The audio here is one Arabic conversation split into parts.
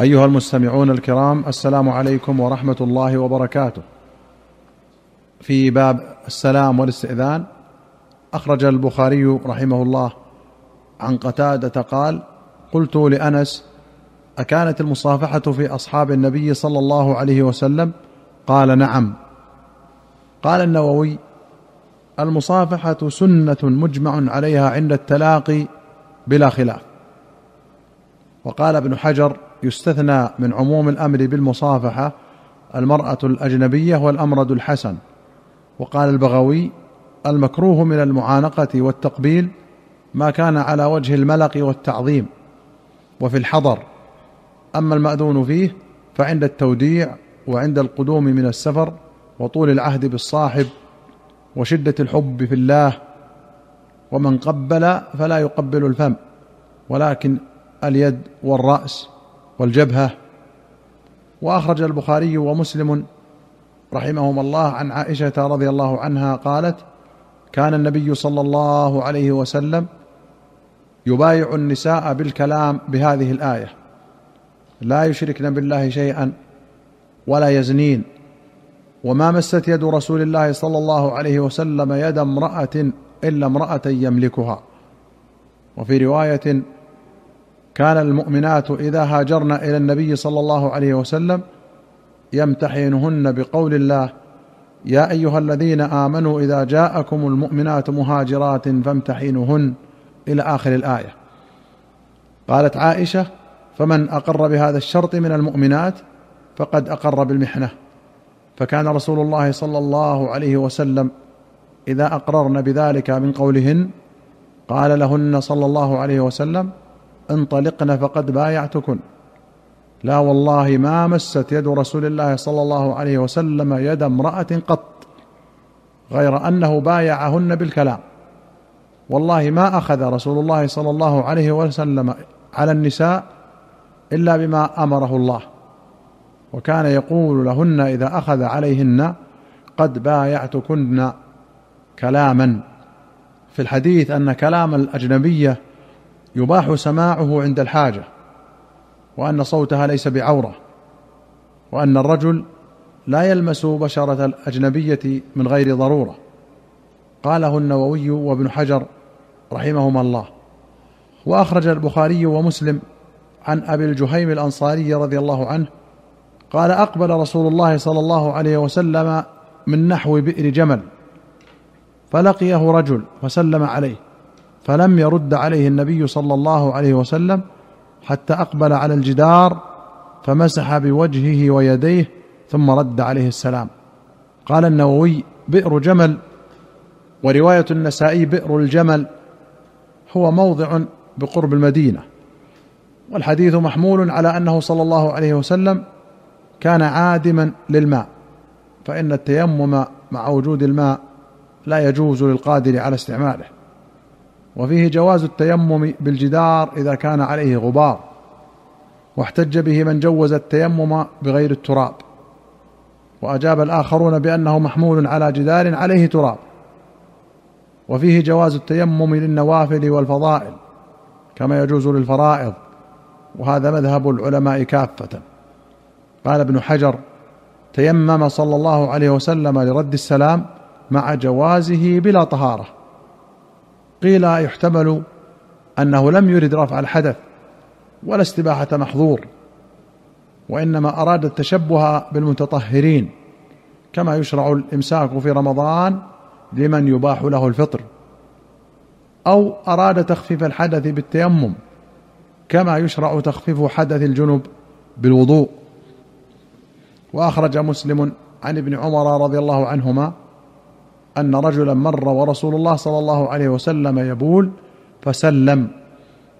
أيها المستمعون الكرام السلام عليكم ورحمة الله وبركاته. في باب السلام والاستئذان أخرج البخاري رحمه الله عن قتادة قال قلت لأنس أكانت المصافحة في أصحاب النبي صلى الله عليه وسلم؟ قال نعم. قال النووي المصافحة سنة مجمع عليها عند التلاقي بلا خلاف. وقال ابن حجر يستثنى من عموم الأمر بالمصافحة المرأة الأجنبية والامرد الحسن. وقال البغوي المكروه من المعانقة والتقبيل ما كان على وجه الملق والتعظيم وفي الحضر. أما المأذون فيه فعند التوديع وعند القدوم من السفر وطول العهد بالصاحب وشدة الحب في الله ومن قبل فلا يقبل الفم ولكن اليد والرأس والجبهة. وأخرج البخاري ومسلم رحمهما الله عن عائشة رضي الله عنها قالت كان النبي صلى الله عليه وسلم يبايع النساء بالكلام بهذه الآية لا يشركن بالله شيئا ولا يزنين. وما مست يد رسول الله صلى الله عليه وسلم يد امرأة إلا امرأة يملكها. وفي رواية كان المؤمنات إذا هاجرن إلى النبي صلى الله عليه وسلم يمتحنهن بقول الله يا أيها الذين آمنوا إذا جاءكم المؤمنات مهاجرات فامتحنوهن إلى آخر الآية. قالت عائشة فمن أقر بهذا الشرط من المؤمنات فقد أقر بالمحنة. فكان رسول الله صلى الله عليه وسلم إذا أقررن بذلك من قولهن قال لهن صلى الله عليه وسلم انطلقن فقد بايعتكن. لا والله ما مست يد رسول الله صلى الله عليه وسلم يد امرأة قط غير أنه بايعهن بالكلام. والله ما أخذ رسول الله صلى الله عليه وسلم على النساء إلا بما أمره الله. وكان يقول لهن إذا أخذ عليهن قد بايعتكن كلاما. في الحديث أن كلام الأجنبية يباح سماعه عند الحاجة وأن صوتها ليس بعورة وأن الرجل لا يلمس بشرة الأجنبية من غير ضرورة. قاله النووي وابن حجر رحمهما الله. وأخرج البخاري ومسلم عن أبي الجهيم الأنصاري رضي الله عنه قال أقبل رسول الله صلى الله عليه وسلم من نحو بئر جمل فلقيه رجل فسلم عليه. فلم يرد عليه النبي صلى الله عليه وسلم حتى أقبل على الجدار فمسح بوجهه ويديه ثم رد عليه السلام. قال النووي بئر جمل ورواية النسائي بئر الجمل هو موضع بقرب المدينة والحديث محمول على أنه صلى الله عليه وسلم كان عادما للماء فإن التيمم مع وجود الماء لا يجوز للقادر على استعماله. وفيه جواز التيمم بالجدار إذا كان عليه غبار واحتج به من جوز التيمم بغير التراب وأجاب الآخرون بأنه محمول على جدار عليه تراب وفيه جواز التيمم للنوافل والفضائل كما يجوز للفرائض وهذا مذهب العلماء كافة. قال ابن حجر تيمم صلى الله عليه وسلم لرد السلام مع جوازه بلا طهارة. قيل يحتمل أنه لم يرد رفع الحدث ولا استباحة محظور وإنما أراد التشبه بالمتطهرين كما يشرع الإمساك في رمضان لمن يباح له الفطر أو أراد تخفيف الحدث بالتيمم كما يشرع تخفيف حدث الجنب بالوضوء. وأخرج مسلم عن ابن عمر رضي الله عنهما أن رجلا مر ورسول الله صلى الله عليه وسلم يبول فسلم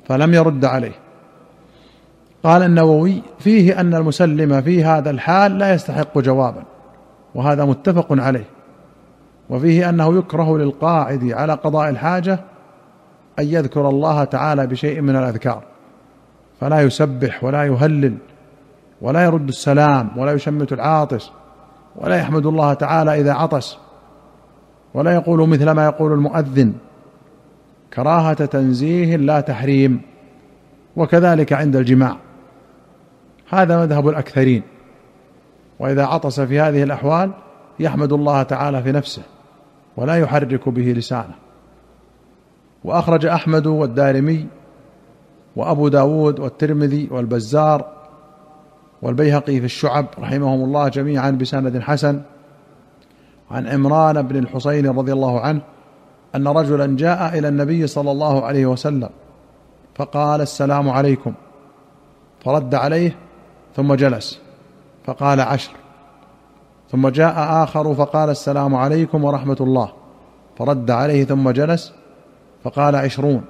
فلم يرد عليه. قال النووي فيه أن المسلم في هذا الحال لا يستحق جوابا وهذا متفق عليه. وفيه أنه يكره للقاعد على قضاء الحاجة أن يذكر الله تعالى بشيء من الأذكار. فلا يسبح ولا يهلل ولا يرد السلام ولا يشمت العاطس ولا يحمد الله تعالى إذا عطس. ولا يقول مثل ما يقول المؤذن كراهة تنزيه لا تحريم وكذلك عند الجماع. هذا مذهب الأكثرين. وإذا عطس في هذه الأحوال يحمد الله تعالى في نفسه ولا يحرك به لسانه. وأخرج أحمد والدارمي وأبو داود والترمذي والبزار والبيهقي في الشعب رحمهم الله جميعا بسند حسن. عن عمران بن الحصين رضي الله عنه أن رجلا جاء إلى النبي صلى الله عليه وسلم فقال السلام عليكم. فرد عليه ثم جلس فقال عشر. ثم جاء آخر فقال السلام عليكم ورحمة الله. فرد عليه ثم جلس فقال عشرون.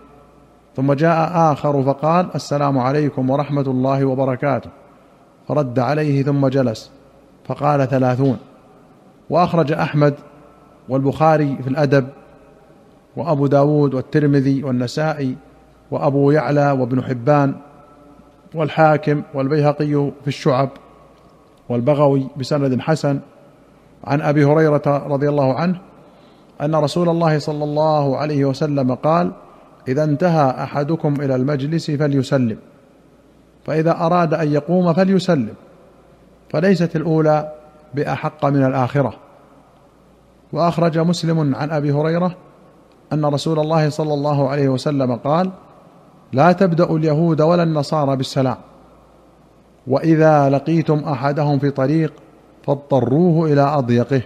ثم جاء آخر فقال السلام عليكم ورحمة الله وبركاته. فرد عليه ثم جلس فقال ثلاثون. وأخرج أحمد والبخاري في الأدب وأبو داود والترمذي والنسائي وأبو يعلى وابن حبان والحاكم والبيهقي في الشعب والبغوي بسند حسن عن أبي هريرة رضي الله عنه أن رسول الله صلى الله عليه وسلم قال إذا انتهى أحدكم إلى المجلس فليسلم فإذا أراد أن يقوم فليسلم فليست الأولى بأحق من الآخرة. وأخرج مسلم عن أبي هريرة أن رسول الله صلى الله عليه وسلم قال لا تبدأ اليهود ولا النصارى بالسلام. وإذا لقيتم أحدهم في طريق فاضطروه إلى أضيقه.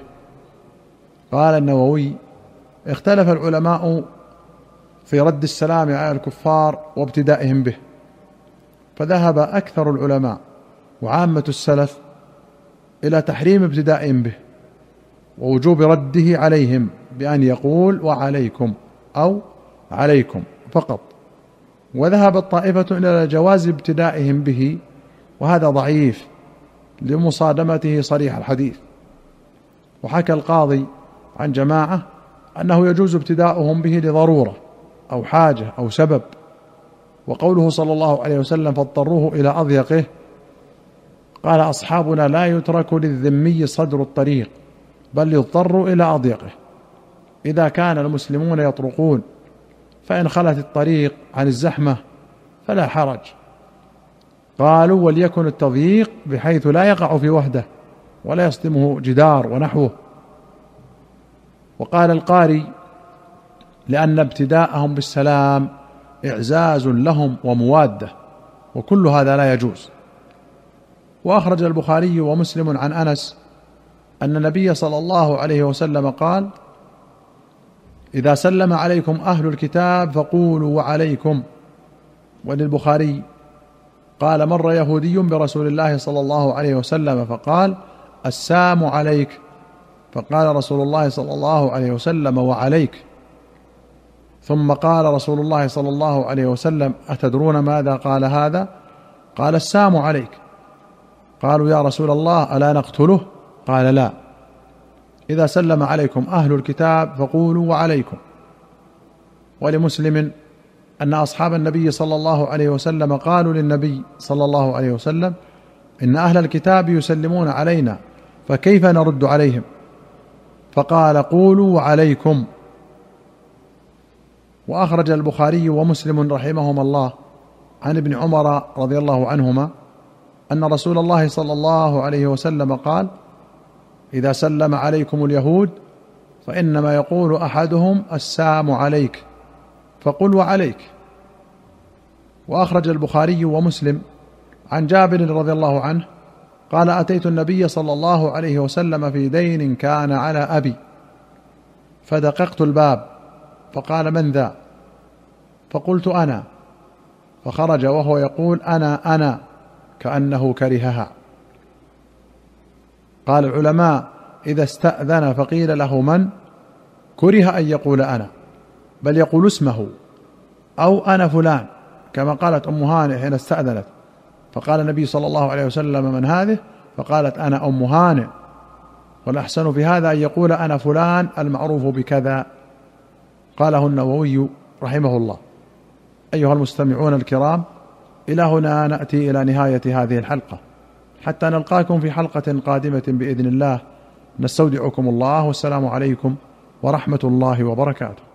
قال النووي اختلف العلماء في رد السلام على الكفار وابتدائهم به. فذهب أكثر العلماء وعامة السلف إلى تحريم ابتدائهم به ووجوب رده عليهم بأن يقول وعليكم أو عليكم فقط. وذهبت طائفة إلى جواز ابتدائهم به وهذا ضعيف لمصادمته صريح الحديث. وحكى القاضي عن جماعة أنه يجوز ابتداؤهم به لضرورة أو حاجة أو سبب وقوله صلى الله عليه وسلم فاضطروه إلى أضيقه قال أصحابنا لا يترك للذمي صدر الطريق بل يضطر إلى أضيقه. إذا كان المسلمون يطرقون فإن خلت الطريق عن الزحمة فلا حرج. قالوا وليكن التضييق بحيث لا يقع في وحده ولا يصدمه جدار ونحوه. وقال القاري لأن ابتداءهم بالسلام إعزاز لهم وموادة وكل هذا لا يجوز. وأخرج البخاري ومسلم عن أنس أن النبي صلى الله عليه وسلم قال إذا سلم عليكم أهل الكتاب فقولوا وعليكم. وللبخاري قال مر يهودي برسول الله صلى الله عليه وسلم فقال السام عليك. فقال رسول الله صلى الله عليه وسلم وعليك. ثم قال رسول الله صلى الله عليه وسلم أتدرون ماذا قال هذا؟ قال السام عليك. قالوا يا رسول الله ألا نقتله؟ قال لا. إذا سلم عليكم أهل الكتاب فقولوا وعليكم. ولمسلم أن أصحاب النبي صلى الله عليه وسلم قالوا للنبي صلى الله عليه وسلم إن أهل الكتاب يسلمون علينا فكيف نرد عليهم؟ فقال قولوا وعليكم. وأخرج البخاري ومسلم رحمهما الله عن ابن عمر رضي الله عنهما أن رسول الله صلى الله عليه وسلم قال إذا سلم عليكم اليهود فإنما يقول أحدهم السام عليك فقل وعليك. وأخرج البخاري ومسلم عن جابر رضي الله عنه قال أتيت النبي صلى الله عليه وسلم في دين كان على أبي فدققت الباب فقال من ذا؟ فقلت أنا. فخرج وهو يقول أنا أنا. كأنه كرهها. قال العلماء إذا استأذن فقيل له من؟ كره أن يقول أنا. بل يقول اسمه أو أنا فلان كما قالت أم هانئ حين استأذنت. فقال النبي صلى الله عليه وسلم من هذه؟ فقالت أنا أم هانئ. والأحسن في هذا أن يقول أنا فلان المعروف بكذا. قاله النووي رحمه الله. أيها المستمعون الكرام إلى هنا نأتي إلى نهاية هذه الحلقة. حتى نلقاكم في حلقة قادمة بإذن الله. نستودعكم الله والسلام عليكم ورحمة الله وبركاته.